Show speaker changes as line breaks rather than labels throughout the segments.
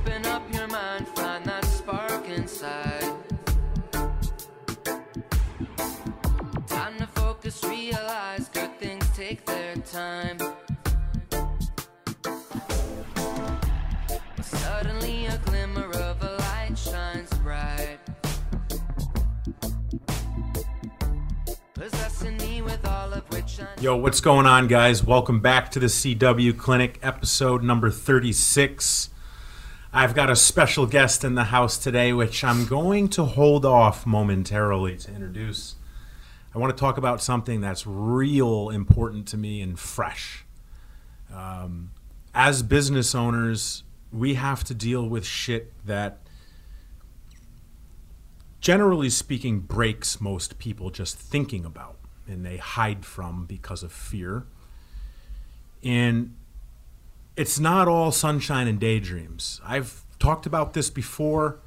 Open up your mind, find that spark inside. Time to focus, realize good things take their time. Suddenly, a glimmer of a light shines bright.
Yo, what's going on, guys? Welcome back to the CW Clinic, episode number 36. I've got a special guest in the house today, which I'm going to hold off momentarily to introduce. I want to talk about something that's real important to me and fresh. Um, as business owners, we have to deal with shit that, generally speaking, breaks most people just thinking about and they hide from because of fear. And it's not all sunshine and daydreams. I've talked about this before.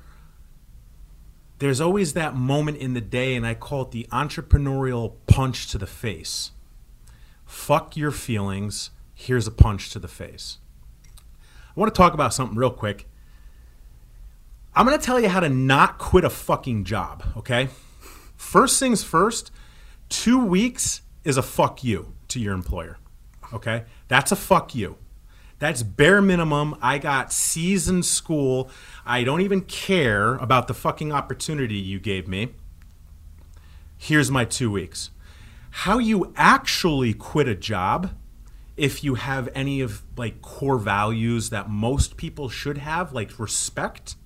There's always that moment in the day, and I call it the entrepreneurial punch to the face. Fuck your feelings. Here's a punch to the face. I want to talk about something real quick. I'm going to tell you how to not quit a fucking job, okay? First things first, two weeks is a fuck you to your employer, okay? That's a fuck you. That's bare minimum. I got seasoned school. I don't even care about the fucking opportunity you gave me. Here's my two weeks. How you actually quit a job, if you have any of like core values that most people should have, like respect,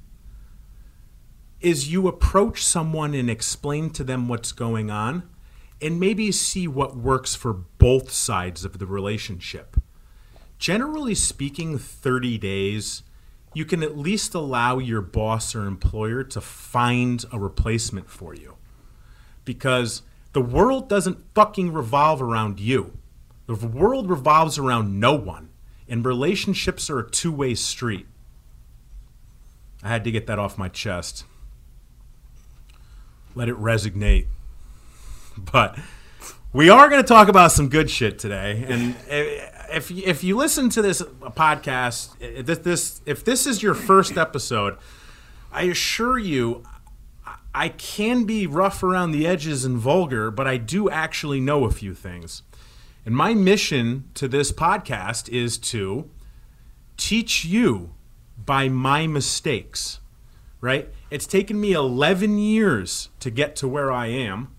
is you approach someone and explain to them what's going on and maybe see what works for both sides of the relationship generally speaking, 30 days, you can at least allow your boss or employer to find a replacement for you. Because the world doesn't fucking revolve around you, the world revolves around no one. And relationships are a two way street. I had to get that off my chest. Let it resonate. But we are going to talk about some good shit today. And eh, if if you listen to this podcast, if this if this is your first episode, I assure you, I can be rough around the edges and vulgar, but I do actually know a few things. And my mission to this podcast is to teach you by my mistakes. Right? It's taken me 11 years to get to where I am.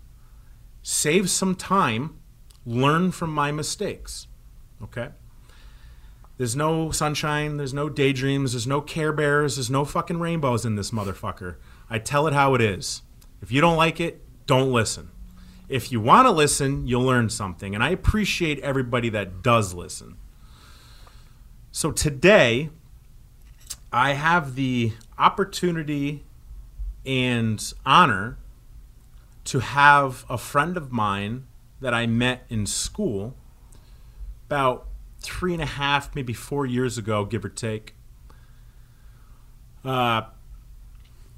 Save some time, learn from my mistakes. Okay? There's no sunshine, there's no daydreams, there's no care bears, there's no fucking rainbows in this motherfucker. I tell it how it is. If you don't like it, don't listen. If you want to listen, you'll learn something. And I appreciate everybody that does listen. So today, I have the opportunity and honor to have a friend of mine that I met in school about three and a half, maybe four years ago, give or take. Uh,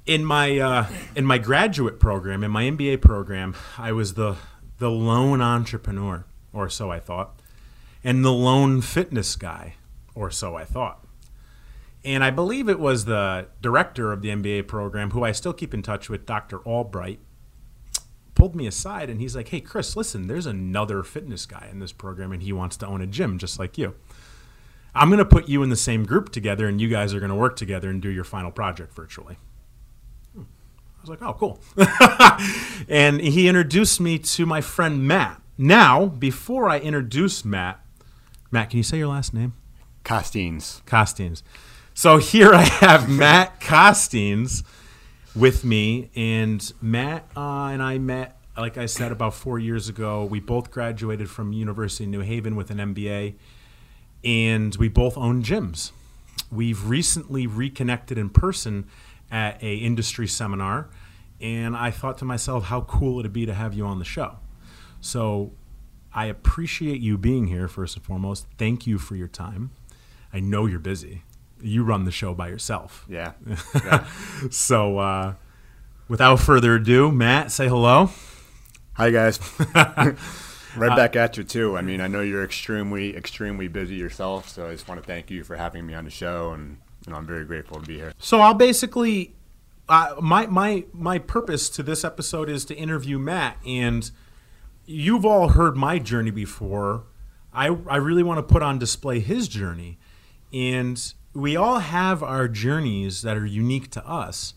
in my uh, in my graduate program, in my MBA program, I was the the lone entrepreneur, or so I thought, and the lone fitness guy, or so I thought. And I believe it was the director of the MBA program, who I still keep in touch with, Dr. Albright, pulled me aside and he's like, "Hey, Chris, listen, there's another fitness guy in this program, and he wants to own a gym just like you. I'm going to put you in the same group together, and you guys are going to work together and do your final project virtually." Hmm. I was like, "Oh, cool." and he introduced me to my friend Matt. Now, before I introduce Matt, Matt, can you say your last name?
Costeines.
Costeines. So here I have Matt Costeines with me, and Matt uh, and I met, like I said, about four years ago. We both graduated from University of New Haven with an MBA, and we both own gyms. We've recently reconnected in person at a industry seminar, and I thought to myself, how cool it'd be to have you on the show. So I appreciate you being here first and foremost. Thank you for your time. I know you're busy you run the show by yourself.
Yeah. yeah.
so, uh, without further ado, Matt, say hello.
Hi, guys. right back at you too. I mean, I know you're extremely, extremely busy yourself, so I just want to thank you for having me on the show and you know, I'm very grateful to be here.
So I'll basically, uh, my my my purpose to this episode is to interview Matt, and you've all heard my journey before. I I really want to put on display his journey, and we all have our journeys that are unique to us,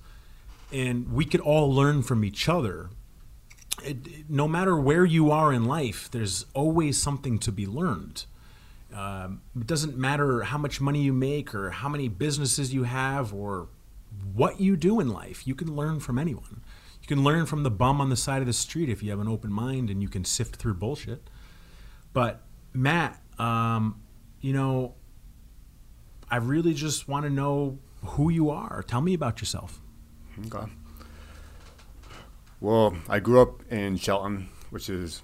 and we could all learn from each other. It, no matter where you are in life, there's always something to be learned. Um, it doesn't matter how much money you make or how many businesses you have or what you do in life. You can learn from anyone. You can learn from the bum on the side of the street if you have an open mind and you can sift through bullshit. But Matt, um, you know, I really just want to know who you are. Tell me about yourself.
Okay. Well, I grew up in Shelton, which is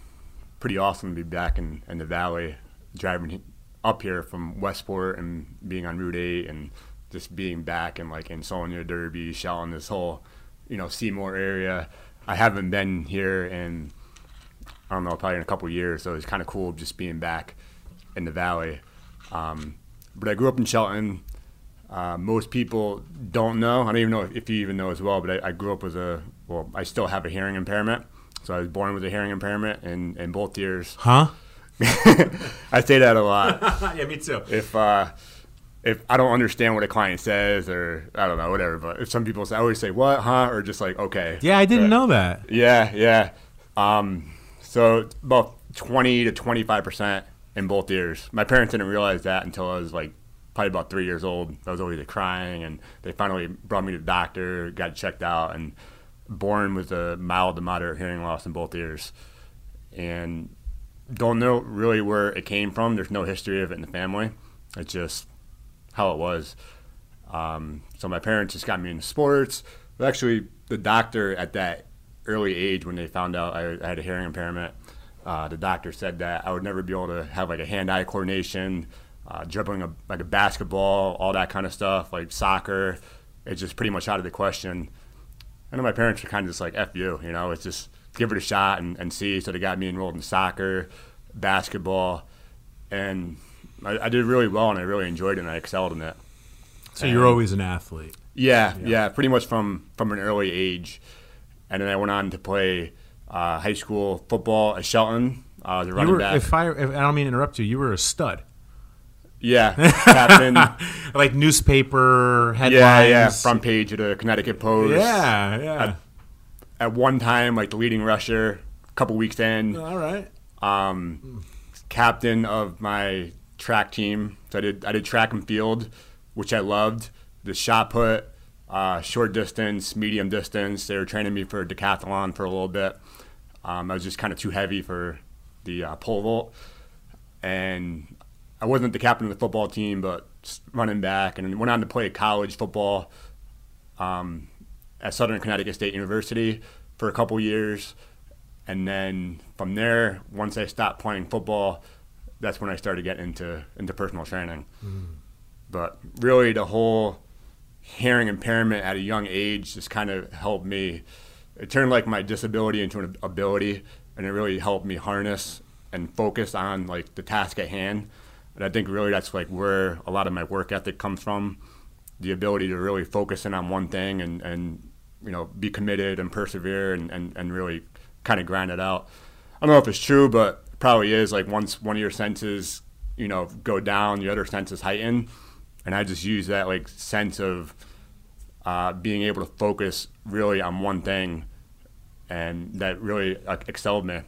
pretty awesome to be back in, in the valley, driving up here from Westport and being on Route 8 and just being back in like Ansonia, Derby, Shelton, this whole, you know, Seymour area. I haven't been here in, I don't know, probably in a couple years, so it's kind of cool just being back in the valley. Um, but I grew up in Shelton. Uh, most people don't know. I don't even know if you even know as well, but I, I, grew up with a, well, I still have a hearing impairment. So I was born with a hearing impairment and, in both ears.
Huh?
I say that a lot.
yeah, me too.
If uh, if I don't understand what a client says, or I don't know, whatever. But if some people say, I always say, "What, huh?" or just like, "Okay."
Yeah, I didn't
but,
know that.
Yeah, yeah. Um, so about twenty to twenty five percent in both ears. My parents didn't realize that until I was like probably about three years old. I was always crying, and they finally brought me to the doctor, got checked out, and born with a mild to moderate hearing loss in both ears. And don't know really where it came from. There's no history of it in the family. It's just how it was. Um, so my parents just got me into sports. But actually, the doctor at that early age, when they found out I, I had a hearing impairment, uh, the doctor said that I would never be able to have like a hand-eye coordination, uh, dribbling a, like a basketball, all that kind of stuff, like soccer. It's just pretty much out of the question. I know my parents were kind of just like "f you," you know. It's just give it a shot and, and see. So they got me enrolled in soccer, basketball, and I, I, did really well and I really enjoyed it and I excelled in it.
So and you're always an athlete.
Yeah, yeah, yeah, pretty much from from an early age, and then I went on to play uh, high school football at Shelton. Uh, the running
were,
back.
If I, if I don't mean to interrupt you, you were a stud.
Yeah, captain.
like newspaper headlines.
Yeah, yeah, front page of the Connecticut Post.
Yeah, yeah.
At, at one time, like the leading rusher, a couple weeks in.
All right.
Um, captain of my track team. So I did I did track and field, which I loved. The shot put, uh, short distance, medium distance. They were training me for decathlon for a little bit. Um, I was just kind of too heavy for the uh, pole vault, and I wasn't the captain of the football team, but running back, and went on to play college football um, at Southern Connecticut State University for a couple years, and then from there, once I stopped playing football, that's when I started getting into into personal training. Mm. But really, the whole hearing impairment at a young age just kind of helped me. It turned like my disability into an ability, and it really helped me harness and focus on like the task at hand and I think really that's like where a lot of my work ethic comes from, the ability to really focus in on one thing and, and you know, be committed and persevere and, and, and really kind of grind it out. I don't know if it's true, but it probably is. Like once one of your senses, you know, go down, the other senses heighten. And I just use that like sense of uh, being able to focus really on one thing, and that really excelled me.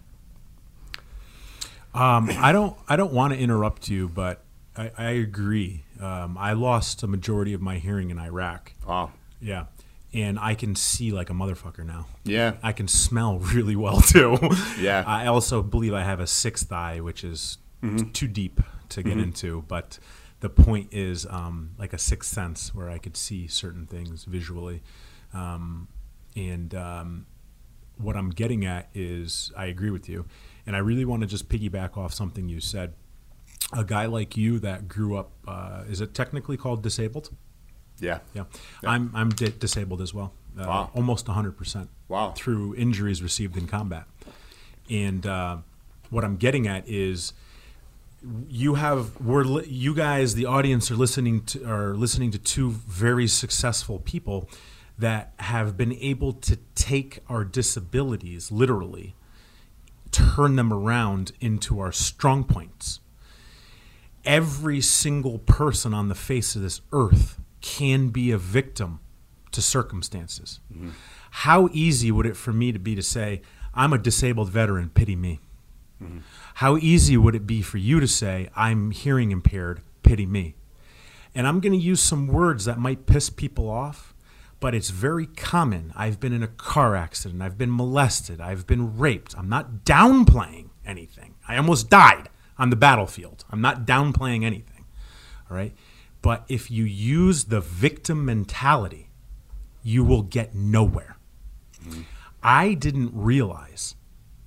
Um, I don't. I don't want to interrupt you, but I, I agree. Um, I lost a majority of my hearing in Iraq.
Wow.
Yeah, and I can see like a motherfucker now.
Yeah.
I can smell really well too.
Yeah.
I also believe I have a sixth eye, which is mm-hmm. too deep to get mm-hmm. into, but the point is um, like a sixth sense where I could see certain things visually. Um, and um, what I'm getting at is, I agree with you and I really want to just piggyback off something you said. A guy like you that grew up, uh, is it technically called disabled?
Yeah.
Yeah. yeah. I'm, I'm di- disabled as well. Uh,
wow.
Almost 100%.
Wow.
Through injuries received in combat. And uh, what I'm getting at is you have we're li- you guys the audience are listening to are listening to two very successful people that have been able to take our disabilities literally turn them around into our strong points. Every single person on the face of this earth can be a victim to circumstances. Mm-hmm. How easy would it for me to be to say i'm a disabled veteran pity me? Mm-hmm. How easy would it be for you to say, I'm hearing impaired, pity me? And I'm going to use some words that might piss people off, but it's very common. I've been in a car accident, I've been molested, I've been raped. I'm not downplaying anything. I almost died on the battlefield. I'm not downplaying anything. All right? But if you use the victim mentality, you will get nowhere. I didn't realize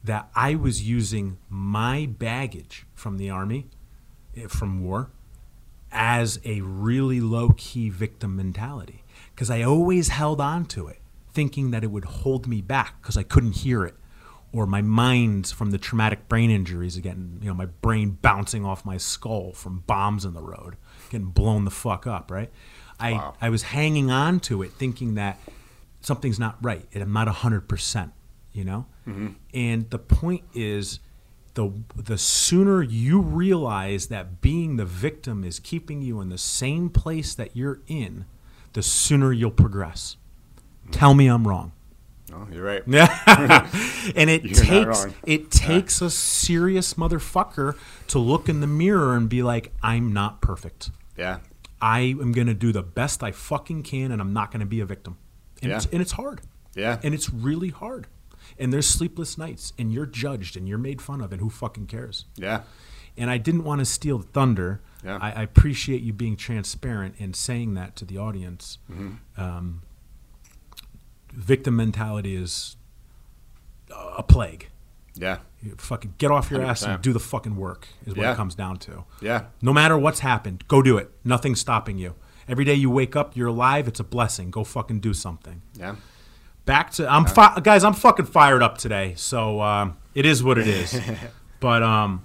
that I was using my baggage from the army, eh, from war, as a really low key victim mentality. Because I always held on to it, thinking that it would hold me back because I couldn't hear it. Or my mind from the traumatic brain injuries again, you know, my brain bouncing off my skull from bombs in the road, getting blown the fuck up, right? I,
Wow.
I was hanging on to it thinking that something's not right and I'm not 100%, you know? Mm-hmm. And the point is the the sooner you realize that being the victim is keeping you in the same place that you're in, the sooner you'll progress. Tell me I'm wrong.
Oh, you're right. Yeah.
and it
You're
takes it takes a serious motherfucker to look in the mirror and be like, I'm not perfect.
Yeah.
I am going to do the best I fucking can, and I'm not going to be a victim. And,
Yeah.
it's, and it's hard.
Yeah.
And it's really hard. And there's sleepless nights, and you're judged, and you're made fun of, and who fucking cares?
Yeah.
And I didn't want to steal the thunder.
Yeah.
I, I appreciate you being transparent and saying that to the audience.
Mm-hmm.
Um, victim mentality is a plague.
Yeah.
You fucking get off your ass and do the fucking work is what
Yeah.
it comes down to.
Yeah.
No matter what's happened, go do it. Nothing's stopping you. Every day you wake up, you're alive. It's a blessing. Go fucking do something.
Yeah.
Back to I'm fi- guys. I'm fucking fired up today. So um, it is what it is. but um,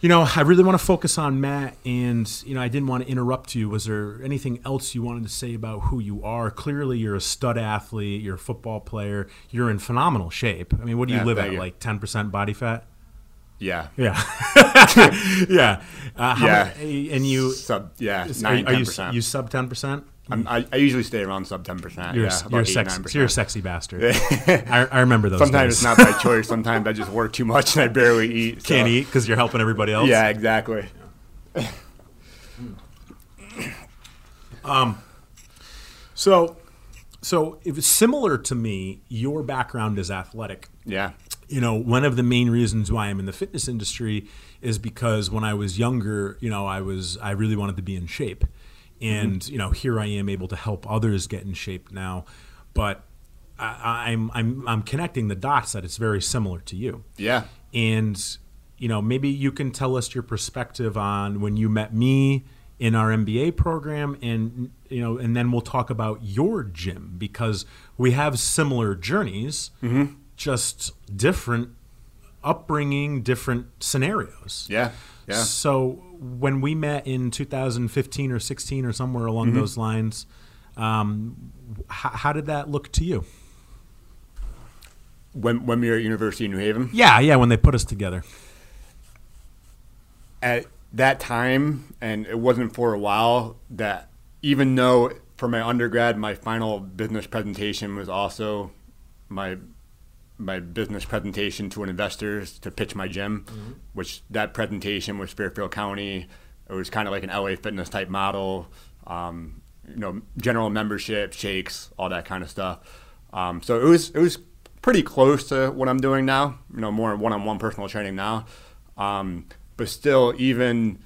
you know, I really want to focus on Matt, and you know, I didn't want to interrupt you. Was there anything else you wanted to say about who you are? Clearly, you're a stud athlete. You're a football player. You're in phenomenal shape. I mean, what do you
Yeah,
live at?
you.
Like ten percent body fat?
Yeah.
Yeah, yeah. Uh, how
Yeah.
mu- and you
Sub. Yeah.
are,
Nine.
are
Ten
you, you sub ten percent?
I'm- I, I usually stay around sub ten percent.
You're,
Yeah.
a, you're, a
eight,
sexy, you're a sexy bastard. I, I remember those.
Sometimes it's not by choice. Sometimes I just work too much and I barely eat. so-
Can't eat because you're helping everybody else.
Yeah. Exactly.
um, So, so if it's similar to me, your background is athletic.
Yeah.
You know, one of the main reasons why I'm in the fitness industry is because when I was younger, you know, I was I really wanted to be in shape, Mm-hmm. and you know, here I am able to help others get in shape now, but I, I'm I'm I'm connecting the dots that it's very similar to you.
Yeah.
and you know maybe you can tell us your perspective on when you met me in our MBA program and you know and then we'll talk about your gym because we have similar journeys mm-hmm. just different upbringing different scenarios
Yeah. Yeah.
so when we met in 2015 or 16 or somewhere along those lines um, h- how did that look to you
When when we were at University of New Haven.
yeah yeah when they put us together
at that time, and it wasn't for a while, that even though for my undergrad, my final business presentation was also my my business presentation to an investors to pitch my gym, which that presentation was Fairfield County. It was kind of like an LA Fitness type model, um, you know, general membership, shakes, all that kind of stuff. Um, so it was it was pretty close to what I'm doing now. You know, more one-on-one personal training now. Um, but still, even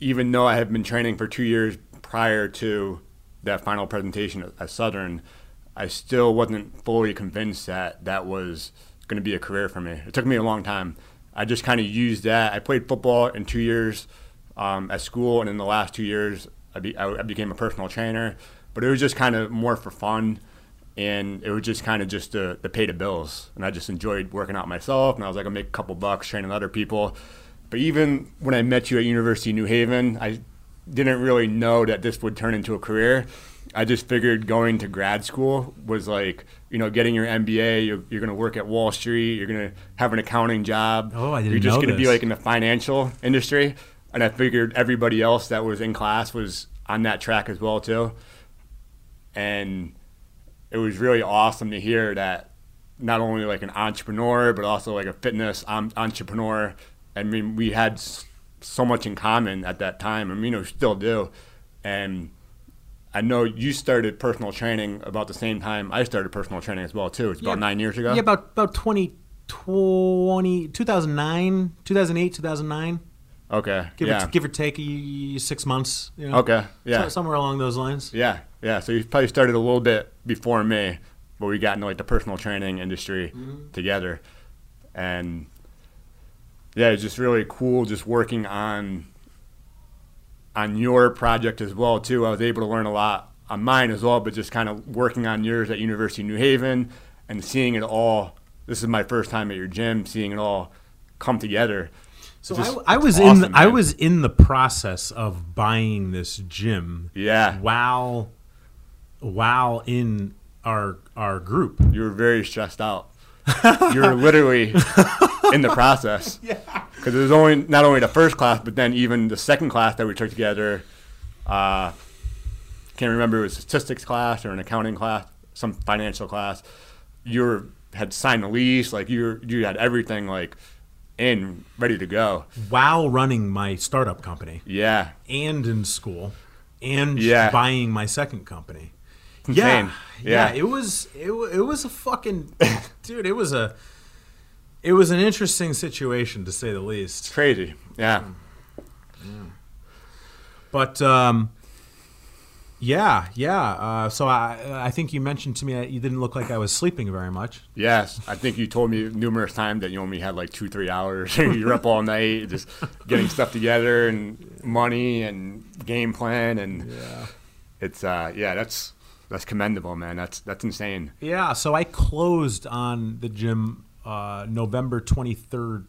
even though I had been training for two years prior to that final presentation at, at Southern, I still wasn't fully convinced that that was going to be a career for me. It took me a long time. I just kind of used that. I played football in two years um, at school, and in the last two years, I, be, I, I became a personal trainer. But it was just kind of more for fun, and it was just kind of just to, to pay the bills. And I just enjoyed working out myself, and I was like, I'll make a couple bucks training other people. But even when I met you at University of New Haven, I didn't really know that this would turn into a career. I just figured going to grad school was like, you know, getting your MBA, you're, you're going to work at Wall Street, you're going to have an accounting job.
Oh, I didn't
You're just going to be like in the financial industry. And I figured everybody else that was in class was on that track as well, too. And it was really awesome to hear that not only like an entrepreneur, but also like a fitness entrepreneur. I mean, we had so much in common at that time. I mean, we still do. And I know you started personal training about the same time I started personal training as well too. It's about
Yeah.
nine years ago.
Yeah, about about 2020, 2009, 2008, 2009.
Okay.
Give,
yeah.
or, give or take six months. You know?
okay. Yeah.
So- somewhere along those lines.
Yeah, yeah. So you probably started a little bit before me, but we got into like the personal training industry mm-hmm. together, and yeah, it's just really cool. Just working on on your project as well too. I was able to learn a lot on mine as well, but just kind of working on yours at University of New Haven and seeing it all. This is my first time at your gym, seeing it all come together.
So
just-
I, I was
it's
in the, I was in the process of buying this gym
Yeah,
while while in our our group.
you were very stressed out. you were literally in the process. Yeah. Because it was only not only the first class, but then even the second class that we took together. Uh, can't remember if it was a statistics class or an accounting class, some financial class. You were, had signed a lease, like you were, you had everything like in ready to go.
while running my startup company
Yeah,
and in school and
Yeah.
buying my second company.
Insane.
Yeah,
Yeah.
it was it, it was a fucking dude. It was a it was an interesting situation to say the least.
crazy. Yeah,
But um, yeah, yeah. Uh, so I I think you mentioned to me that you didn't look like I was sleeping very much.
yes. I think you told me numerous times that you only had like two, three hours. You're up all night, just getting stuff together and money and game plan, and
Yeah.
it's uh, yeah, that's that's commendable, man. That's that's insane.
Yeah, so I closed on the gym uh, November 23rd,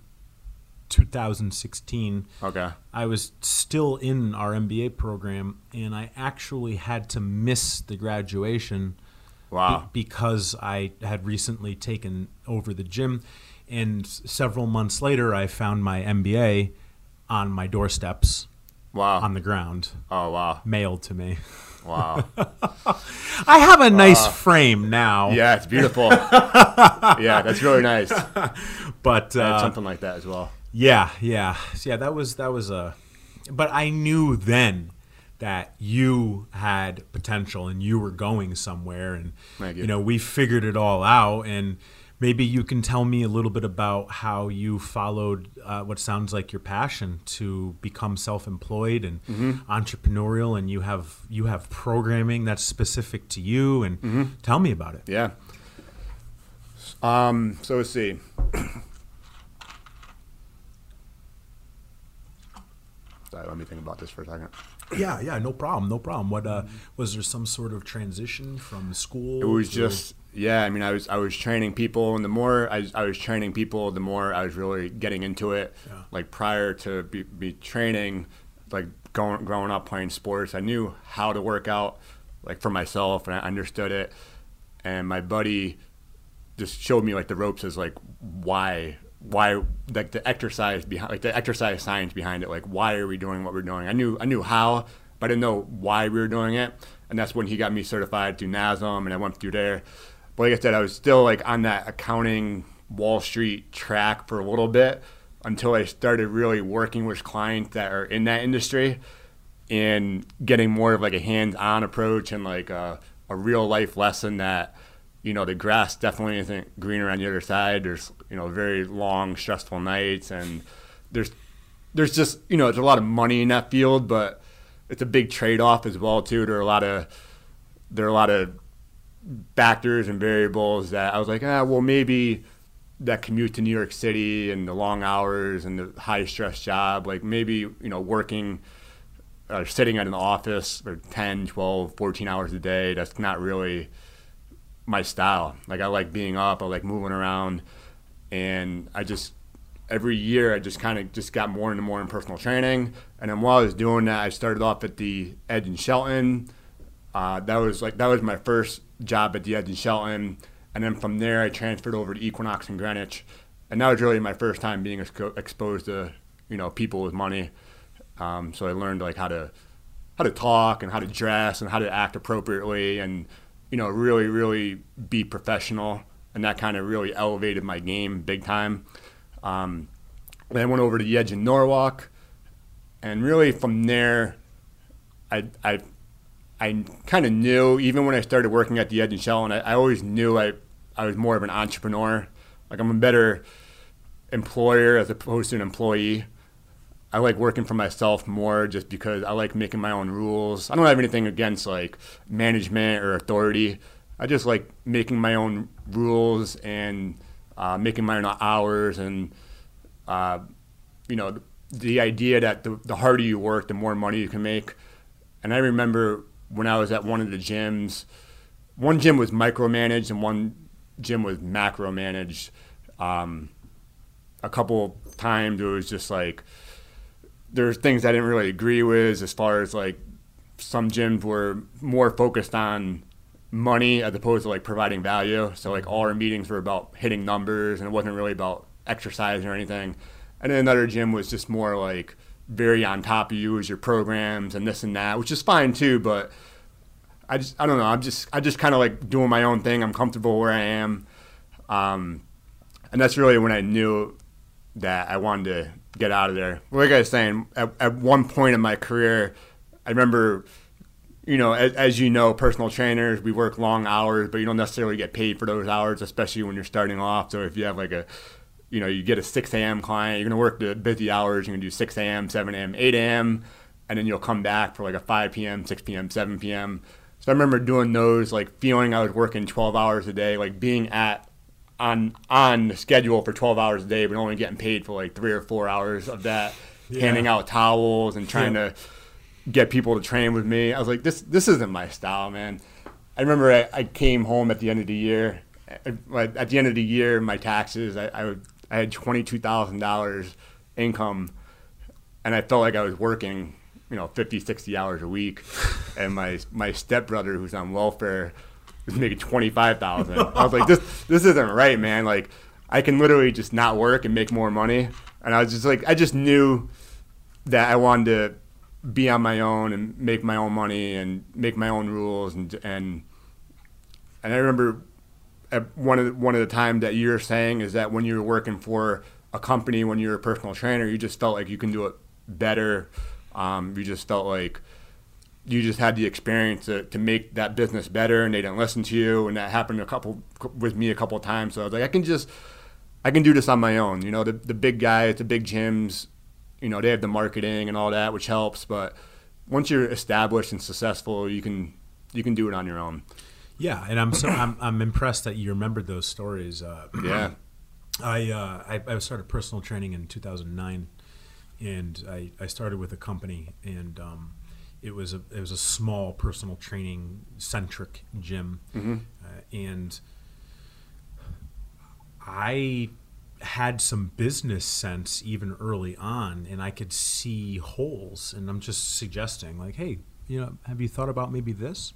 2016.
Okay.
I was still in our MBA program, and I actually had to miss the graduation be-
Wow.
because I had recently taken over the gym. And several months later, I found my MBA on my doorsteps
Wow.
on the ground,
oh wow.
mailed to me.
Wow.
I have a nice frame now,
yeah, it's beautiful. yeah, that's really nice.
But uh,
something like that as well.
Yeah, yeah, So, yeah. That was that was a, but I knew then that you had potential and you were going somewhere, and
you.
you know we figured it all out. And maybe you can tell me a little bit about how you followed uh, what sounds like your passion to become self-employed and
Mm-hmm.
entrepreneurial, and you have you have programming that's specific to you. And
Mm-hmm.
tell me about it.
Yeah. Um. So let's see. Sorry, let me think about this for a second.
Yeah, yeah, no problem, no problem. What uh, was there some sort of transition from school?
It was
to-
just yeah. I mean, I was I was training people, and the more I, I was training people, the more I was really getting into it.
Yeah.
Like prior to be, be training, like going growing up playing sports, I knew how to work out, like for myself, and I understood it. And my buddy just showed me like the ropes as like why why like the exercise behind like the exercise science behind it like why are we doing what we're doing? I knew i knew how but i didn't know why we were doing it. And that's when he got me certified through nasm and i went through there. But like i said i was still like on that accounting wall street track for a little bit until i started really working with clients that are in that industry and getting more of like a hands-on approach and like a, a real life lesson that you know the grass definitely isn't greener on the other side. There's you know very long stressful nights and there's there's just you know there's a lot of money in that field but it's a big trade-off as well too. There are a lot of there are a lot of factors and variables that I was like ah well maybe that commute to New York City and the long hours and the high stress job like maybe you know working or sitting at an office for 10, 12, 14 hours a day, that's not really my style. Like I like being up, I like moving around, and I just every year I just kind of just got more and more in personal training. And then while I was doing that, I started off at the Edge in Shelton. Uh, that was like that was my first job at the Edge in Shelton, and then from there I transferred over to Equinox in Greenwich, and that was really my first time being exposed to you know people with money. Um, so I learned like how to how to talk and how to dress and how to act appropriately and you know really really be professional and that kind of really elevated my game big time. Um, then I went over to the edge in Norwalk, and really from there, I I I kind of knew even when I started working at the edge in Shelton, I, I always knew I I was more of an entrepreneur. Like I'm a better employer as opposed to an employee. I like working for myself more just because I like making my own rules. I don't have anything against like management or authority. I just like making my own rules and uh, making my own hours and uh, you know the idea that the, the harder you work, the more money you can make. And I remember when I was at one of the gyms, one gym was micromanaged and one gym was macro managed. Um, a couple times it was just like there's things I didn't really agree with as far as like some gyms were more focused on money as opposed to like providing value. So like all our meetings were about hitting numbers and it wasn't really about exercise or anything. And then another gym was just more like very on top of you as your programs and this and that, which is fine too, but I just I don't know. I'm just I just kind of like doing my own thing. I'm comfortable where I am, um, and that's really when I knew that I wanted to get out of there. Like I was saying, at, at one point in my career, I remember, you know, as, as, you know, personal trainers, we work long hours, but you don't necessarily get paid for those hours, especially when you're starting off. So if you have like a, you know, you get a 6 a.m. client, you're going to work the busy hours. You're going to do 6 a.m., 7 a.m., 8 a.m., and then you'll come back for like a 5 p.m., 6 p.m., 7 p.m. So I remember doing those, like feeling I was working 12 hours a day, like being at on on the schedule for 12 hours a day, but only getting paid for like three or four hours of that, yeah. handing out towels and trying yeah. to get people to train with me. I was like, this this isn't my style, man. I remember I, I came home at the end of the year. Uh, at the end of the year, my taxes, I, I, I had twenty two thousand dollars income, and I felt like I was working, you know, 50, 60 hours a week. And my my stepbrother, who's on welfare, was making twenty five thousand. I was like, this this isn't right, man. Like, I can literally just not work and make more money. And I was just like, I just knew that I wanted to be on my own and make my own money and make my own rules and and and I remember one of the, one of the times that you're saying is that when you're working for a company, when you're a personal trainer, you just felt like you can do it better. Um, you just felt like you just had the experience to, to make that business better and they didn't listen to you. And that happened a couple with me a couple of times. So i was like i can just i can do this on my own. You know the, the big guys the big gyms you know they have the marketing and all that which helps. But once you're established and successful you can you can do it on your own.
Yeah. And i'm so i'm, I'm impressed that you remembered those stories. Uh,
yeah.
I, uh, I i started personal training in 2009 and i i started with a company and um, it was a it was a small personal training centric gym, mm-hmm. uh, and I had some business sense even early on, and I could see holes. And I'm just suggesting, like, hey, you know, have you thought about maybe this?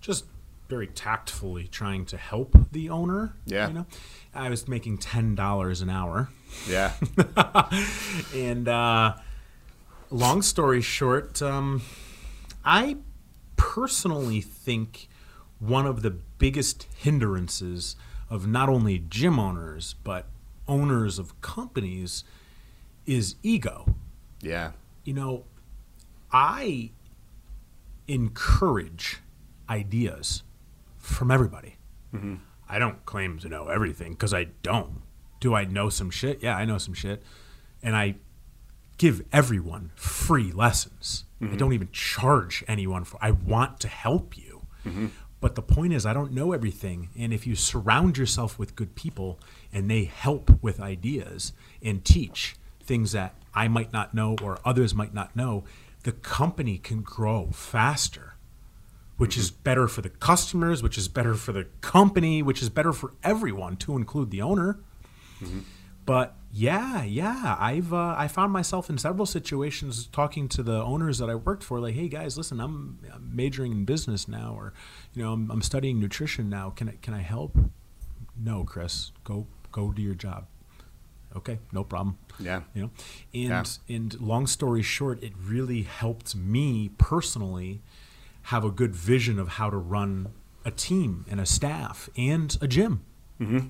Just very tactfully trying to help the owner.
Yeah.
You know, I was making ten dollars an hour.
Yeah.
and uh, long story short. Um, I personally think one of the biggest hindrances of not only gym owners but owners of companies is ego.
Yeah.
You know, I encourage ideas from everybody. Mm-hmm. I don't claim to know everything because I don't. Do I know some shit? Yeah, I know some shit. And I give everyone free lessons. Mm-hmm. I don't even charge anyone for. I want to help you. Mm-hmm. But the point is, I don't know everything. And if you surround yourself with good people and they help with ideas and teach things that I might not know or others might not know, the company can grow faster, which mm-hmm. is better for the customers, which is better for the company, which is better for everyone, to include the owner. But yeah, yeah, I've uh, I found myself in several situations talking to the owners that I worked for, like, hey guys, listen, I'm, majoring in business now, or you know, I'm, I'm studying nutrition now. Can I can I help? No, Chris, go go do your job. Okay, no problem.
Yeah.
You know, and and long story short, it really helped me personally have a good vision of how to run a team and a staff and a gym.
Mm-hmm.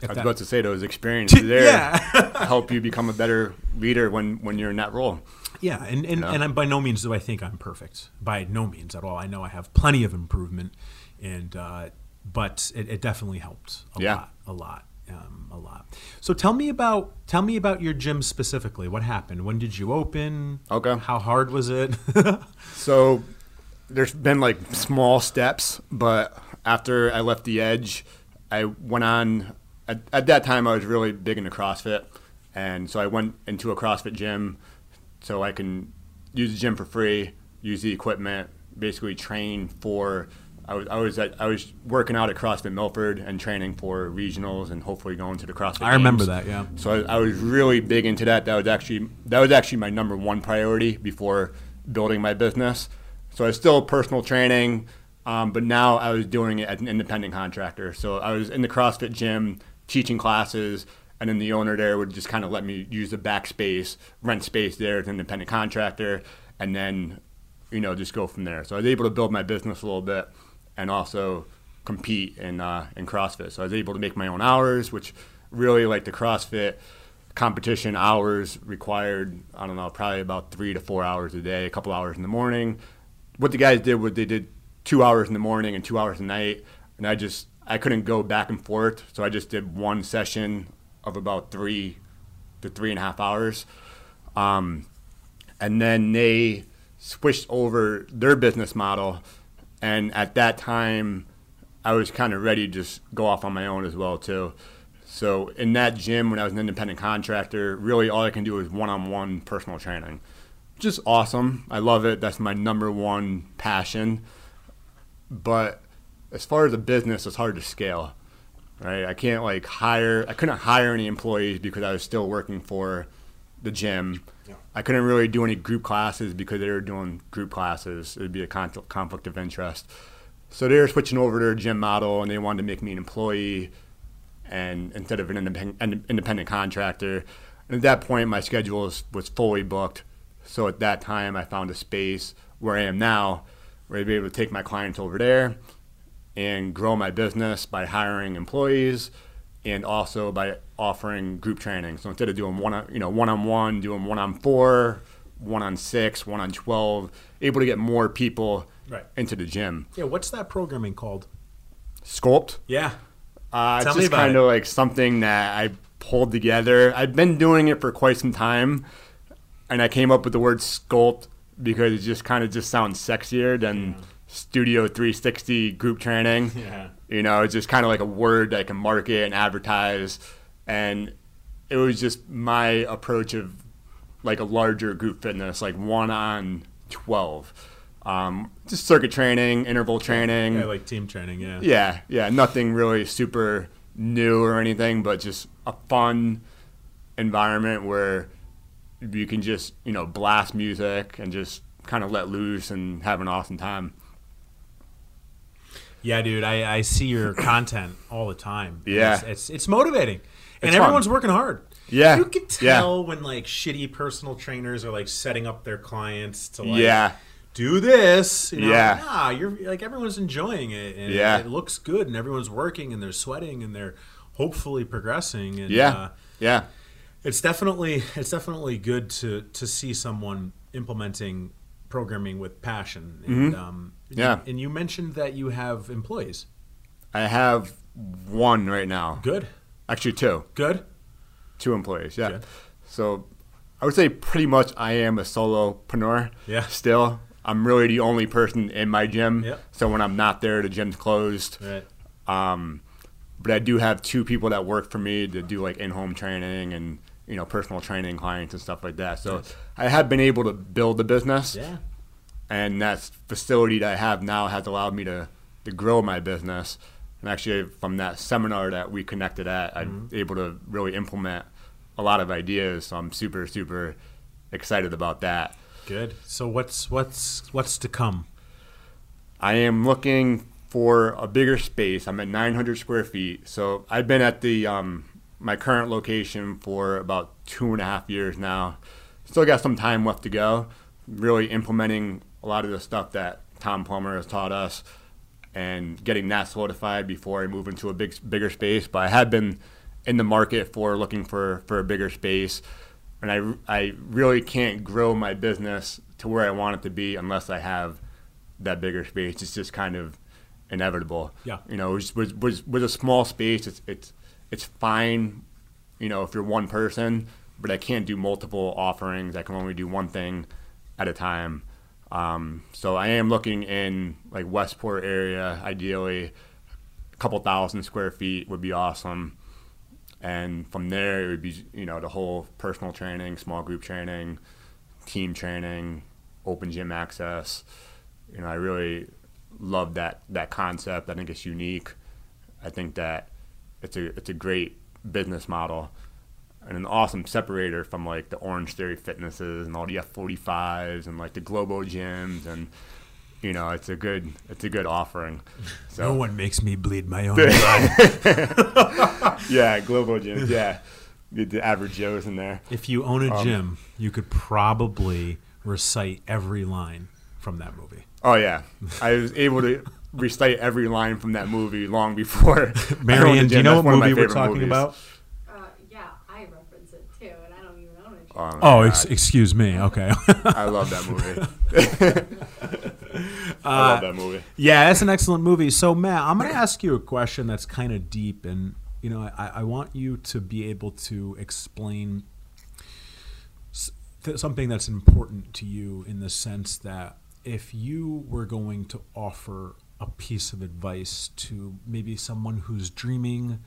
If
I was
that-
about to say those experiences there
Yeah.
help you become a better leader when, when you're in that role.
Yeah, and and,
know?
and I'm, by no means do I think I'm perfect. By no means at all. I know I have plenty of improvement, and uh, but it, it definitely helped a
Yeah.
lot, a lot, um, a lot. So tell me about tell me about your gym specifically. What happened? When did you open?
Okay.
How hard was it?
So there's been like small steps, but after I left the edge, I went on. At, at that time, I was really big into CrossFit, and so I went into a CrossFit gym so I can use the gym for free, use the equipment, basically train for. I was I was at, I was working out at CrossFit Milford and training for regionals and hopefully going to the CrossFit.
I remember
Games.
that, yeah.
So I, I was really big into that. That was actually that was actually my number one priority before building my business. So I was still personal training, um, but now I was doing it as an independent contractor. So I was in the CrossFit gym teaching classes, and then the owner there would just kind of let me use the back space, rent space there as an independent contractor, and then you know just go from there. So I was able to build my business a little bit, and also compete in uh, in CrossFit. So I was able to make my own hours, which really like the CrossFit competition hours required. I don't know, probably about three to four hours a day, a couple hours in the morning. What the guys did was they did two hours in the morning and two hours at night, and I just I couldn't go back and forth, so I just did one session of about three to three and a half hours. Um, and then they switched over their business model and at that time i was kind of ready to just go off on my own as well too. So in that gym when i was an independent contractor really all i can do is one-on-one personal training just awesome. I love it. That's my number one passion. But as far as a business it's hard to scale right i can't like hire i couldn't hire any employees because i was still working for the gym I couldn't really do any group classes because they were doing group classes. It would be a conflict of interest. So they were switching over to their gym model, and they wanted to make me an employee, and instead of an independent, independent contractor. And at that point, my schedule was, was fully booked. So at that time, I found a space where I am now, where I'd be able to take my clients over there and grow my business by hiring employees and also by offering group training. So instead of doing one, on- you know, one on one, doing one on four, one on six, one on twelve, able to get more people
Right.
into the gym.
yeah, what's that programming called?
Sculpt.
Yeah.
Uh,
Tell
it's just kind of like something that I pulled together. I've been doing it for quite some time, and I came up with the word sculpt because it just kind of just sounds sexier than Studio 360 group training.
Yeah.
You know, it's just kind of like a word that I can market and advertise, and it was just my approach of like a larger group fitness, like one on twelve. Um, just circuit training, interval training.
Yeah, like team training. Yeah.
Yeah, yeah, nothing really super new or anything, but just a fun environment where you can just, you know, blast music and just kind of let loose and have an awesome time.
Yeah, dude, I, I see your content all the time.
Yeah.
it's it's, it's motivating, and
It's fun.
everyone's working hard.
Yeah,
you can
yeah.
tell when like shitty personal trainers are like setting up their clients to like
Yeah.
do this. You know?
Yeah.
nah, you're like everyone's enjoying it, and
Yeah.
it looks good, and everyone's working, and they're sweating, and they're hopefully progressing. And,
Yeah,
uh,
yeah,
it's definitely it's definitely good to to see someone implementing programming with passion. And, um,
Mm-hmm. Yeah.
and you mentioned that you have employees.
I have one right now.
Good,
Actually, two.
good.
Two employees, yeah.
Good.
So I would say pretty much I am a solopreneur.
Yeah.
Still, I'm really the only person in my gym.
Yep.
So when I'm not there, the gym's closed.
Right.
Um, but I do have two people that work for me to do like in-home training and you know personal training clients and stuff like that. So I have been able to build the business,
Yeah.
And that facility that I have now has allowed me to to grow my business. And actually, from that seminar that we connected at, I'm able to really implement a lot of ideas. So I'm super, super excited about that.
Good. So what's what's what's to come?
I am looking for a bigger space. I'm at 900 square feet. So I've been at the um, my current location for about two and a half years now. Still got some time left to go. Really implementing a lot of the stuff that Tom Plummer has taught us and getting that solidified before I move into a big bigger space. But I have been in the market for looking for, for a bigger space, and I, I really can't grow my business to where I want it to be unless I have that bigger space. It's just kind of inevitable.
Yeah.
You know, with, with, with, with a small space, it's it's it's fine. You know, if you're one person, but I can't do multiple offerings. I can only do one thing at a time. Um, so I am looking in like Westport area, ideally a couple thousand square feet would be awesome. And from there, it would be you know the whole personal training, small group training, team training, open gym access. You know, I really love that that concept. I think it's unique. I think that it's a it's a great business model and an awesome separator from like the Orangetheory Fitnesses and all the F45s and like the Globo gyms and you know it's a good it's a good offering. So
No one makes me bleed my own blood.
yeah, Globo gyms, yeah, the average Joes in there.
if you own a um, gym, you could probably recite every line from that movie.
Oh yeah, I was able to recite every line from that movie long before. I owned a
Marion, do you know what
one of my
movie we're talking
movies.
about?
Uh, yeah, I reference it too, and I don't even own it.
Oh,
Oh, ex- excuse me. Okay.
I love that movie. I love that uh, movie.
Yeah, that's an excellent movie. So, Matt, I'm going to ask you a question that's kind of deep, and you know, I, I want you to be able to explain s- th- something that's important to you in the sense that if you were going to offer a piece of advice to maybe someone who's dreaming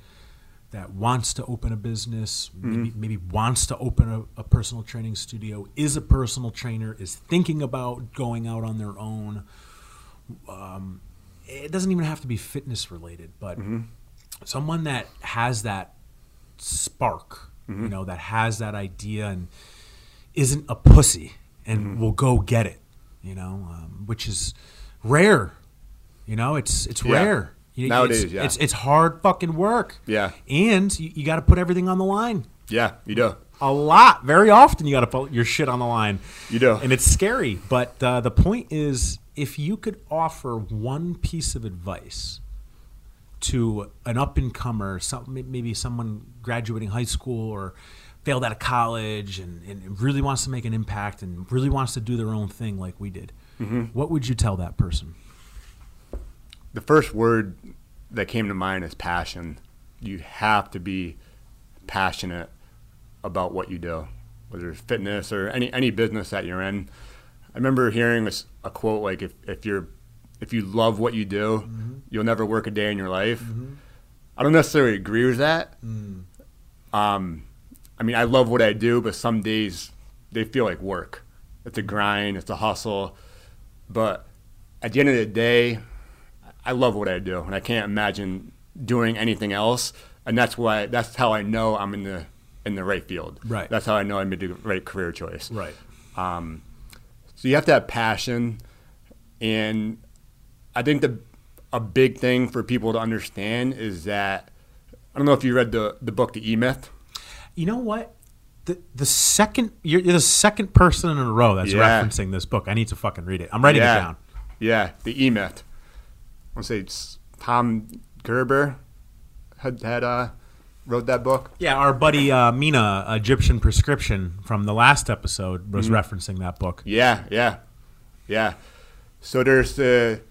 that wants to open a business, mm-hmm. maybe, maybe wants to open a, a personal training studio, is a personal trainer, is thinking about going out on their own, um, it doesn't even have to be fitness related, but mm-hmm. someone that has that spark, you mm-hmm. know, that has that idea and isn't a pussy and will go get it, you know, um, which is rare. You know, it's it's
Yeah.
rare. You-
Nowadays,
it's,
yeah.
it's it's hard fucking work.
Yeah.
and you, you got to put everything on the line.
Yeah, you do.
A lot, very often, you got to put your shit on the line.
You do.
and it's scary. But uh, the point is, if you could offer one piece of advice to an up and comer, some, maybe someone graduating high school or failed out of college and, and really wants to make an impact and really wants to do their own thing like we did,
Mm-hmm.
what would you tell that person?
The first word that came to mind is passion. You have to be passionate about what you do, whether it's fitness or any any business that you're in. I remember hearing a quote like, "If if you're if you love what you do, mm-hmm. you'll never work a day in your life." Mm-hmm. I don't necessarily agree with that. Mm. Um, I mean, I love what I do, but some days they feel like work. It's a grind. It's a hustle. But at the end of the day, I love what I do, and I can't imagine doing anything else. And that's why that's how I know I'm in the in the right field.
Right.
That's how I know I made the right career choice.
Right.
Um, so you have to have passion, and I think the a big thing for people to understand is that I don't know if you read the the book The E Myth.
You know what? The the second you're, you're the second person in a row that's
Yeah.
referencing this book. I need to fucking read it. I'm writing
yeah.
it down.
Yeah, The E Myth. I want to say Tom Gerber had had uh, wrote that book.
Yeah, our buddy uh, Mina, Egyptian Prescription, from the last episode, was referencing that book.
Yeah, yeah, yeah. So there's the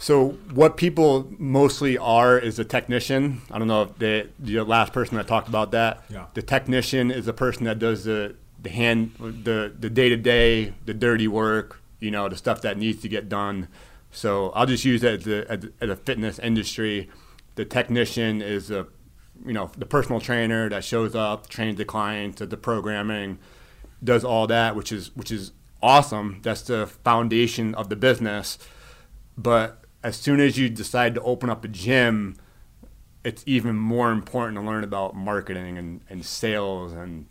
so what people mostly are is a technician. I don't know if the the last person that talked about that.
Yeah.
The technician is the person that does the the hand the the day to day the dirty work. You know the stuff that needs to get done. So I'll just use that as a, as a- fitness industry. The technician is a you know the personal trainer that shows up, trains the client, does the programming, does all that, which is which is awesome. That's the foundation of the business. But as soon as you decide to open up a gym, it's even more important to learn about marketing and, and sales and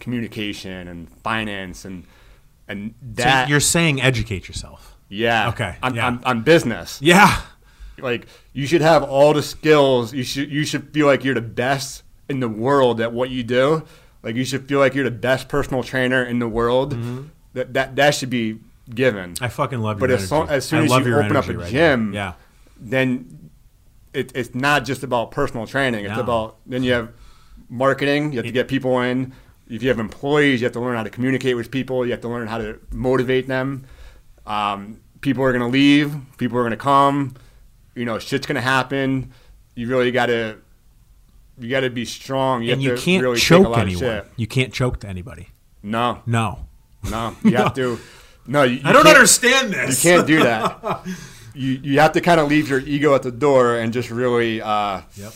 communication and finance and and
So
that
you're saying educate yourself.
Yeah
Okay,
on,
yeah.
on, on business
Yeah.
like you should have all the skills you should you should feel like you're the best in the world at what you do like you should feel like you're the best personal trainer in the world mm-hmm. that, that that should be given
I fucking love you.
But
your
as,
energy.
as soon
I
as you open up a
right
gym
now. Yeah.
then it, it's not just about personal training it's
No.
about then you have marketing you have to get people in if you have employees you have to learn how to communicate with people you have to learn how to motivate them um, people are going to leave people are going to come you know shit's going to happen you really got to you got to be strong you
and
have
you
to
can't
really take a
choke
lot
anyone. You can't choke to anybody.
no
No.
no you have to no you, you
I don't understand this.
you can't do that. you you have to kind of leave your ego at the door and just really uh,
Yep.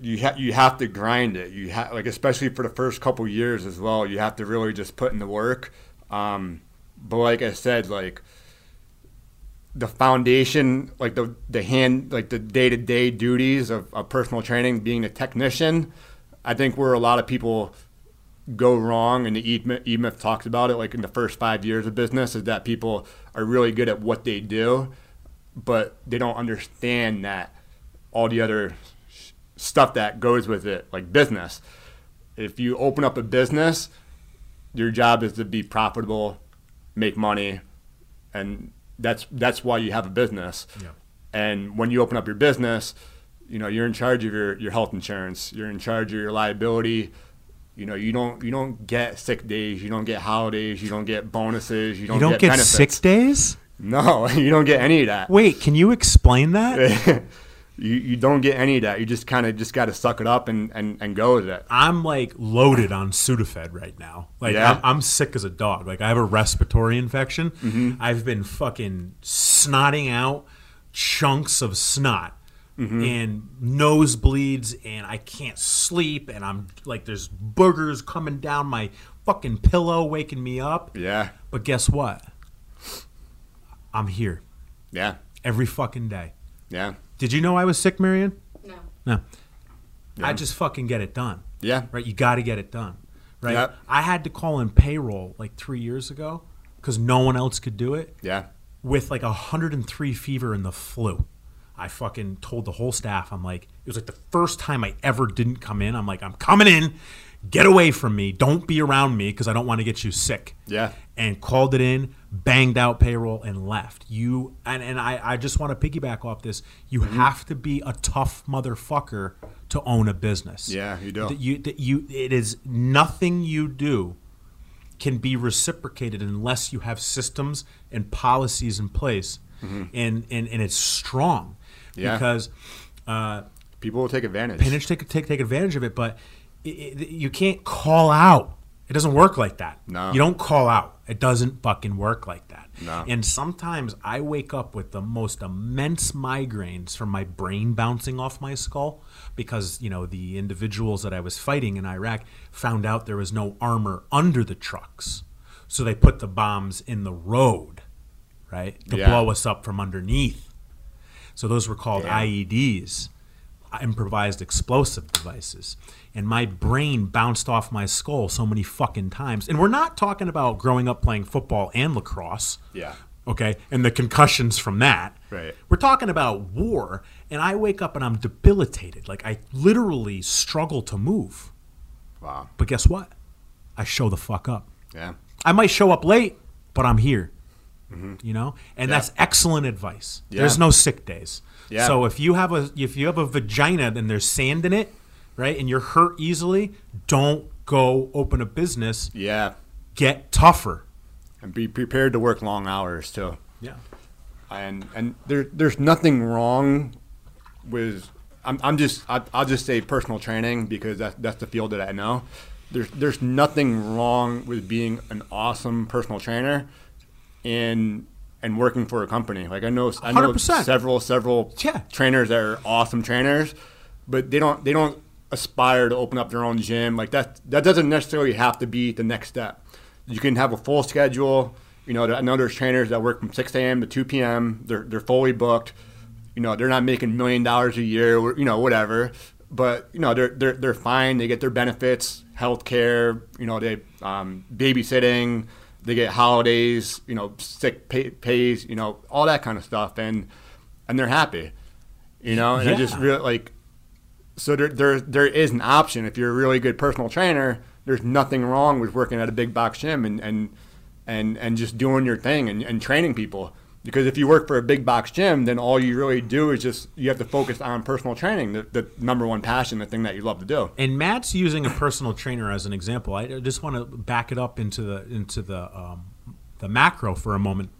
you ha- you have to grind it. You have like especially for the first couple years as well. You have to really just put in the work. Um, but like I said, like the foundation, like the the hand, like the day to day duties of, of personal training, being a technician, I think where a lot of people go wrong, and the E-Myth, E-Myth talks about it, like in the first five years of business, is that people are really good at what they do, but they don't understand that all the other stuff that goes with it, like business. If you open up a business, your job is to be profitable, make money, and that's that's why you have a business.
Yeah.
And when you open up your business, you know you're in charge of your, your health insurance. You're in charge of your liability. You know you don't you don't get sick days. You don't get holidays. You don't get bonuses. You don't,
You don't
get,
get
benefits.
sick days?
No, you don't get any of that.
Wait, can you explain that?
you you don't get any of that. You just kind of just got to suck it up and, and, and go with it.
I'm like loaded on Sudafed right now. Like
Yeah?
I'm, I'm sick as a dog. Like I have a respiratory infection.
Mm-hmm.
I've been fucking snotting out chunks of snot
Mm-hmm.
and nosebleeds, and I can't sleep. And I'm like, there's boogers coming down my fucking pillow, waking me up.
Yeah,
But guess what? I'm here
yeah,
every fucking day.
yeah,
Did you know I was sick, Marion?
No.
No. I just fucking get it done.
yeah.
Right? You got to get it done. Right?
Yep.
I had to call in payroll like three years ago because no one else could do it
Yeah,
with like 103 fever and the flu. I fucking told the whole staff, I'm like, it was like the first time I ever didn't come in. I'm like, I'm coming in. Get away from me. Don't be around me because I don't want to get you sick
yeah,
and called it in, banged out payroll, and left. You and, and I, I just want to piggyback off this. You
Mm-hmm.
have to be a tough motherfucker to own a business.
Yeah, you do.
You, you, it is nothing you do can be reciprocated unless you have systems and policies in place, and, and and it's strong.
Mm-hmm. Yeah.
Because uh,
people will take advantage.
Pinch take take take advantage of it, but it, it, you can't call out. It doesn't work like that.
No.
you don't call out. It doesn't fucking work like that.
No.
And sometimes I wake up with the most immense migraines from my brain bouncing off my skull because you know the individuals that I was fighting in Iraq found out there was no armor under the trucks, so they put the bombs in the road, right, to
Yeah.
blow us up from underneath. So those were called
Damn.
IEDs, improvised explosive devices. And my brain bounced off my skull so many fucking times. And we're not talking about growing up playing football and lacrosse.
Yeah.
Okay. And the concussions from that.
Right.
We're talking about war. And I wake up and I'm debilitated. Like I literally struggle to move.
Wow.
But guess what? I show the fuck up.
Yeah.
I might show up late, but I'm here. Mm-hmm. You know, and
Yeah.
that's excellent advice.
Yeah.
There's no sick days.
Yeah.
So if you have a if you have a vagina and there's sand in it, right, and you're hurt easily, don't go open a business.
Yeah.
Get tougher.
And be prepared to work long hours too.
Yeah.
and and there there's nothing wrong with I'm, I'm just I, I'll just say personal training because that's that's the field that I know. There's there's nothing wrong with being an awesome personal trainer, and and working for a company. Like I know I know
100%.
several several
Yeah.
trainers that are awesome trainers, but they don't they don't aspire to open up their own gym. Like that that doesn't necessarily have to be the next step. You can have a full schedule. You know, I know there's trainers that work from 6 a.m. to 2 p.m. They're they're fully booked. You know, they're not making million dollars a year, or, you know, whatever. But you know, they're they're they're fine. They get their benefits, health care. You know, they um, babysitting. They get holidays. You know, sick pay, pays. You know, all that kind of stuff, and and they're happy. You know, and I just
Yeah.
really like. So there, there there is an option if you're a really good personal trainer. There's nothing wrong with working at a big box gym and and and, and just doing your thing and, and training people. Because if you work for a big box gym, then all you really do is just you have to focus on personal training, the, the number one passion, the thing that you love to do.
And Matt's using a personal trainer as an example. I just want to back it up into the into the um, the macro for a moment.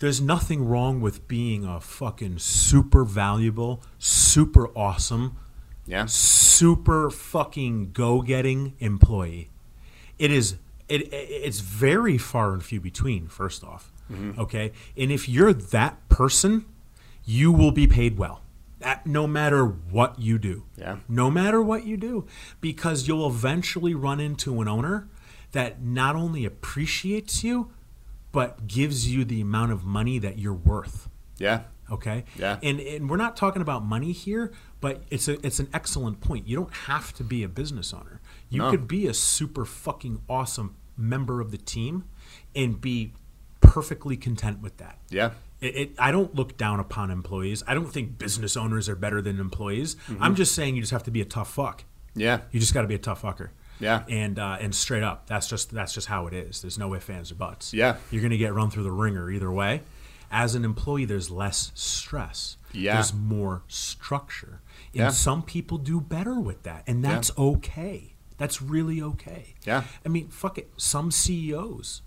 There's nothing wrong with being a fucking super valuable, super awesome,
Yeah,
super fucking go-getting employee. It is it it's very far and few between first off. Mm-hmm. Okay? And if you're that person, you will be paid well. That, no matter what you do.
Yeah.
No matter what you do because you'll eventually run into an owner that not only appreciates you but gives you the amount of money that you're worth.
yeah,
Okay.
Yeah.
And and we're not talking about money here, but it's a it's an excellent point. You don't have to be a business owner. You
No.
could be a super fucking awesome member of the team and be perfectly content with that.
yeah,
It, it, I don't look down upon employees. I don't think business owners are better than employees. I'm just saying you just have to be a tough fuck.
yeah,
You just got to be a tough fucker.
Yeah.
And uh, and straight up, that's just that's just how it is. There's no ifs ands or buts.
Yeah.
You're gonna get run through the ringer either way. As an employee, there's less stress.
Yeah.
There's more structure. And
Yeah.
some people do better with that, and that's okay. That's really okay.
Yeah.
I mean, fuck it. Some CEOs,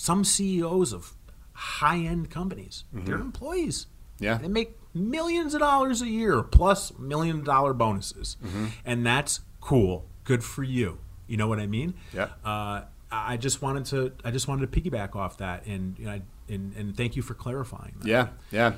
some CEOs of high end companies, they're employees.
Mm-hmm. Yeah.
They make millions of dollars a year plus million dollar bonuses.
Mm-hmm.
And that's cool. Good for you. You know what I mean?
Yeah.
Uh, I just wanted to I just wanted to piggyback off that and you know, and, and thank you for clarifying. That.
yeah, yeah.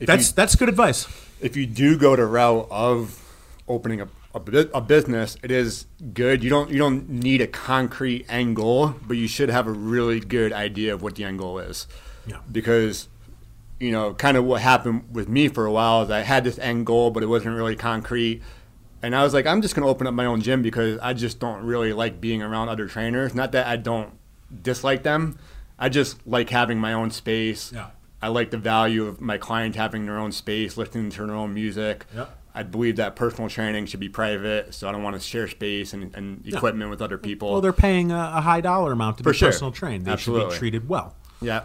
If
That's
you,
that's good advice.
if you do go the route of opening a, a, a business, it is good. You don't you don't need a concrete end goal, but you should have a really good idea of what the end goal is.
Yeah.
Because you know, kind of what happened with me for a while is I had this end goal, but it wasn't really concrete. And I was like, I'm just going to open up my own gym because I just don't really like being around other trainers. Not that I don't dislike them, I just like having my own space.
Yeah.
I like the value of my clients having their own space, listening to their own music.
Yeah.
I believe that personal training should be private, so I don't want to share space and, and equipment with other people.
Well, they're paying a, a high dollar amount to
For
be
sure.
personal trained. They should be treated well.
Yeah.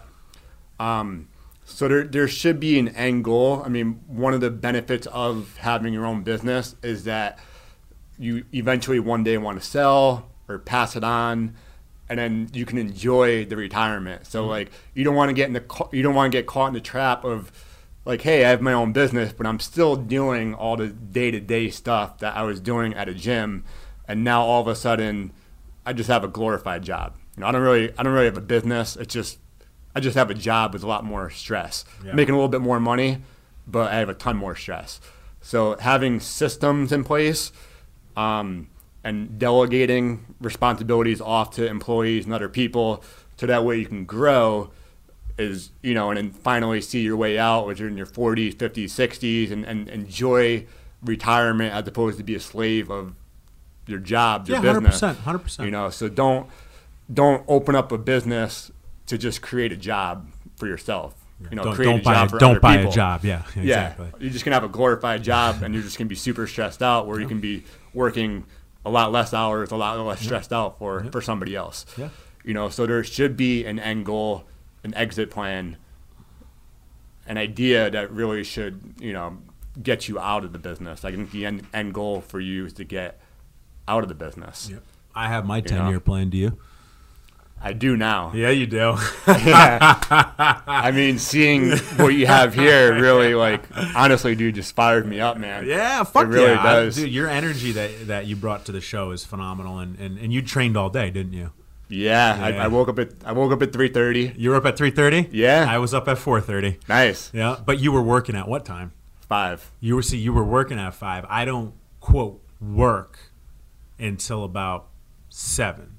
Um, so there, there should be an end goal. I mean, one of the benefits of having your own business is that you eventually one day want to sell or pass it on, and then you can enjoy the retirement. So like, you don't want to get in the you don't want to get caught in the trap of like, hey, I have my own business, but I'm still doing all the day to day stuff that I was doing at a gym, and now all of a sudden, I just have a glorified job. You know, I don't really, I don't really have a business. It's just, I just have a job with a lot more stress.
Yeah.
Making a little bit more money, but I have a ton more stress. So having systems in place, um, and delegating responsibilities off to employees and other people, so that way you can grow is you know and then finally see your way out which you're in your 40s 50s 60s and, and enjoy retirement as opposed to be a slave of your job your
Yeah,
business
100%, 100%.
you know so don't don't open up a business to just create a job for yourself you know
don't
create
don't
a
buy
job
a,
for
don't buy
people.
a job. Yeah, exactly.
Yeah, you're just gonna have a glorified job, and you're just gonna be super stressed out. Where you can be working a lot less hours, a lot less stressed out for for somebody else.
Yeah.
You know, so there should be an end goal, an exit plan, an idea that really should you know get you out of the business. I think the end end goal for you is to get out of the business.
Yep. I have my ten year plan. Do you?
I do now.
Yeah, you do.
I mean, seeing what you have here really, like, honestly, dude, just fired me up, man.
yeah, fuck
It really
yeah.
Does.
dude, your energy that, that you brought to the show is phenomenal, and, and, and you trained all day, didn't you?
Yeah, I, I woke up at I woke up at three thirty.
You were up at three thirty.
Yeah.
I was up at four thirty.
Nice.
Yeah, but you were working at what time?
Five.
You were see, you were working at five. I don't quote work until about seven.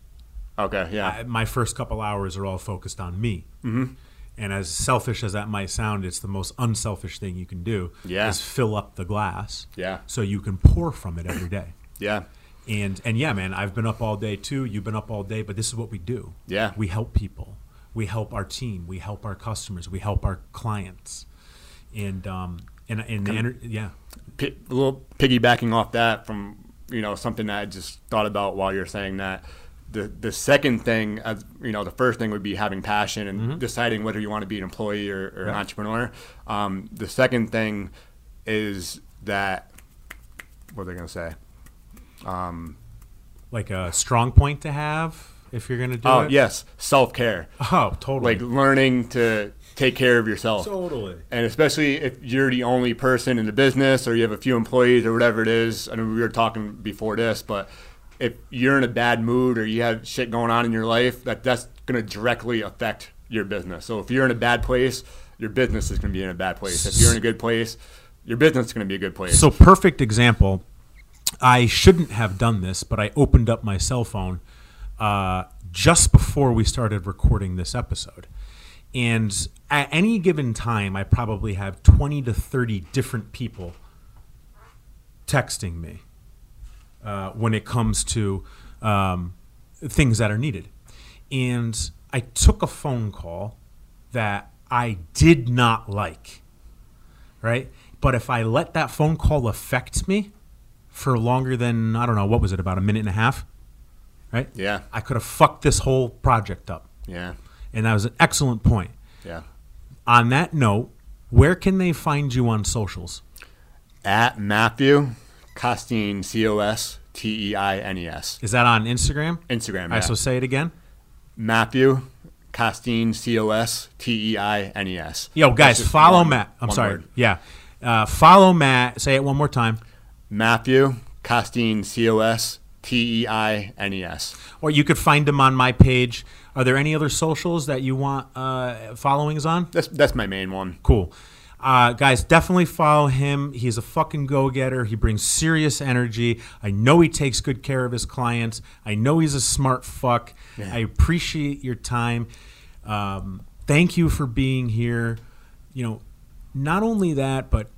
Okay. Yeah.
I, my first couple hours are all focused on me. Mm-hmm. And as selfish as that might sound, it's the most unselfish thing you can do.
Yeah.
Is fill up the glass.
Yeah.
So you can pour from it every day.
Yeah.
And and yeah, man, I've been up all day too. You've been up all day, but this is what we do.
Yeah.
We help people. We help our team. We help our customers. We help our clients. And um and and the ener- yeah.
Pi- a little piggybacking off that from you know something that I just thought about while you're saying that. The the second thing, as you know, the first thing would be having passion and deciding whether you want to be an employee or, or an entrepreneur. Um, the second thing is that what are they gonna say?
Um, like a strong point to have if you're gonna do
Oh
it.
yes, self care.
Oh, totally.
Like learning to take care of yourself.
totally.
And especially if you're the only person in the business or you have a few employees or whatever it is. I know we were talking before this, but if you're in a bad mood or you have shit going on in your life, that that's going to directly affect your business. So if you're in a bad place, your business is going to be in a bad place. If you're in a good place, your business is going to be a good place.
So perfect example. I shouldn't have done this, but I opened up my cell phone uh, just before we started recording this episode. And at any given time, I probably have 20 to 30 different people texting me uh, when it comes to um, things that are needed. And I took a phone call that I did not like, right? But if I let that phone call affect me for longer than, I don't know, what was it, about a minute and a half, right?
yeah,
I could have fucked this whole project up.
yeah,
And that was an excellent point.
yeah.
On that note, where can they find you on socials?
At Matthew Costeines, C O S T E I N E S.
Is that on Instagram?
Instagram. Yeah.
right, so say it again.
Matthew Costeines, C O S T E I N E S.
Yo, guys, follow
one-
Matt. I'm sorry.
word.
Yeah. Uh, follow Matt. Say it one more time.
Matthew Costeines, C O S T E I N E S.
Or you could find him on my page. Are there any other socials that you want uh, followings on?
That's that's my main one.
Cool. Uh, guys, definitely follow him. He's a fucking go getter. He brings serious energy. I know he takes good care of his clients. I know he's a smart fuck. I appreciate your time. Um, thank you for being here. You know, not only that, but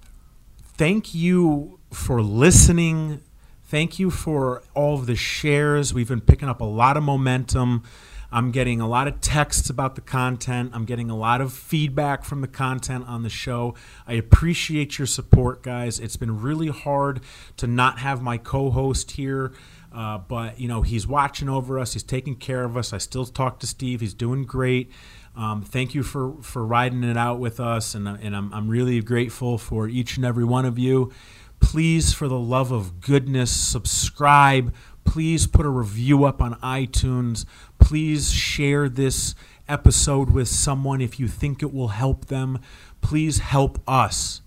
thank you for listening. Thank you for all of the shares. We've been picking up a lot of momentum. I'm getting a lot of texts about the content. I'm getting a lot of feedback from the content on the show. I appreciate your support, guys. It's been really hard to not have my co host here. Uh, but you know he's watching over us. He's taking care of us. I still talk to Steve. He's doing great. Um, thank you for for riding it out with us, and and I'm I'm really grateful for each and every one of you. Please, for the love of goodness, subscribe. Please put a review up on iTunes. Please share this episode with someone if you think it will help them. Please help us.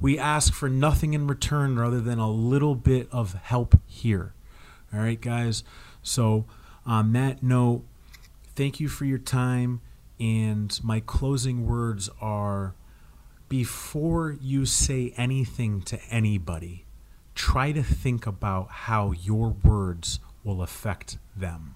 We ask for nothing in return rather than a little bit of help here. All right, guys. So, on that note, thank you for your time. And my closing words are before you say anything to anybody, try to think about how your words will affect them.